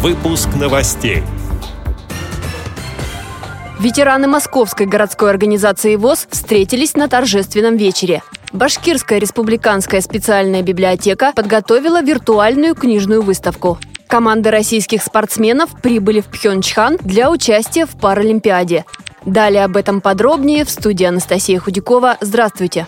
Выпуск новостей. Ветераны Московской городской организации ВОЗ встретились на торжественном вечере. Башкирская республиканская специальная библиотека подготовила виртуальную книжную выставку. Команды российских спортсменов прибыли в Пхенчхан для участия в Паралимпиаде. Далее об этом подробнее в студии Анастасия Худякова. Здравствуйте!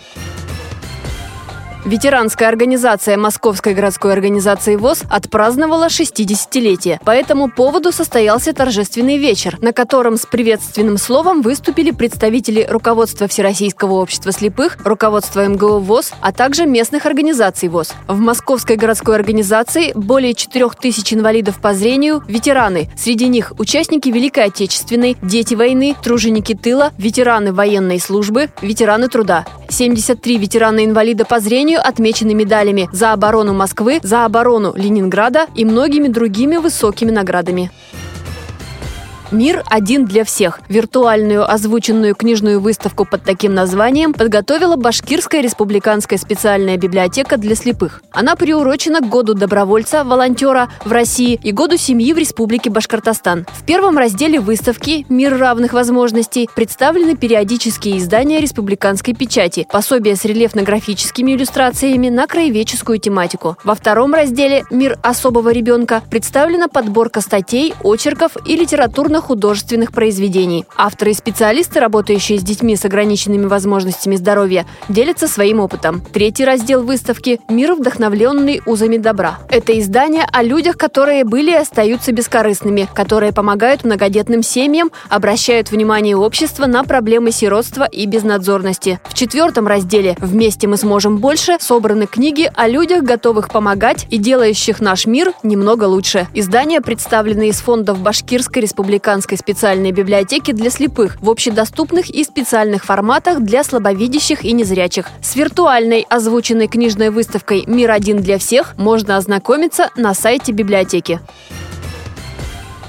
Ветеранская организация Московской городской организации ВОЗ отпраздновала 60-летие. По этому поводу состоялся торжественный вечер, на котором с приветственным словом выступили представители руководства Всероссийского общества слепых, руководства МГУ ВОЗ, а также местных организаций ВОЗ. В Московской городской организации более 4000 инвалидов по зрению – ветераны. Среди них участники Великой Отечественной, дети войны, труженики тыла, ветераны военной службы, ветераны труда. 73 ветерана-инвалида по зрению отмечены медалями за оборону Москвы, за оборону Ленинграда и многими другими высокими наградами. «Мир один для всех». Виртуальную озвученную книжную выставку под таким названием подготовила Башкирская республиканская специальная библиотека для слепых. Она приурочена к году добровольца, волонтера в России и году семьи в Республике Башкортостан. В первом разделе выставки «Мир равных возможностей» представлены периодические издания республиканской печати, пособия с рельефно-графическими иллюстрациями на краеведческую тематику. Во втором разделе «Мир особого ребенка» представлена подборка статей, очерков и литературных художественных произведений. Авторы и специалисты, работающие с детьми с ограниченными возможностями здоровья, делятся своим опытом. Третий раздел выставки «Мир, вдохновленный узами добра». Это издание о людях, которые были и остаются бескорыстными, которые помогают многодетным семьям, обращают внимание общества на проблемы сиротства и безнадзорности. В четвертом разделе «Вместе мы сможем больше» собраны книги о людях, готовых помогать и делающих наш мир немного лучше. Издания представлены из фондов Башкирской республики Республиканской специальной библиотеки для слепых в общедоступных и специальных форматах для слабовидящих и незрячих. С виртуальной озвученной книжной выставкой «Мир один для всех» можно ознакомиться на сайте библиотеки.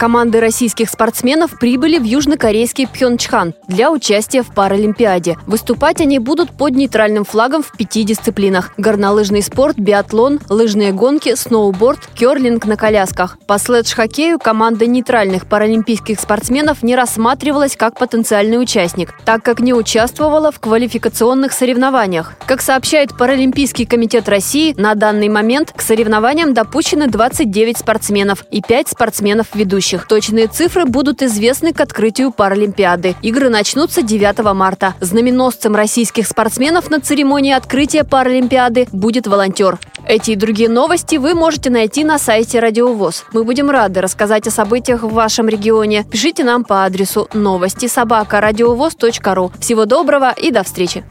Команды российских спортсменов прибыли в южнокорейский Пхенчхан для участия в Паралимпиаде. Выступать они будут под нейтральным флагом в пяти дисциплинах – горнолыжный спорт, биатлон, лыжные гонки, сноуборд, керлинг на колясках. По следж-хоккею команда нейтральных паралимпийских спортсменов не рассматривалась как потенциальный участник, так как не участвовала в квалификационных соревнованиях. Как сообщает Паралимпийский комитет России, на данный момент к соревнованиям допущены 29 спортсменов и 5 спортсменов-ведущих ведущих. Точные цифры будут известны к открытию Паралимпиады. Игры начнутся 9 марта. Знаменосцем российских спортсменов на церемонии открытия Паралимпиады будет волонтер. Эти и другие новости вы можете найти на сайте Радиовоз. Мы будем рады рассказать о событиях в вашем регионе. Пишите нам по адресу новости собака ру. Всего доброго и до встречи!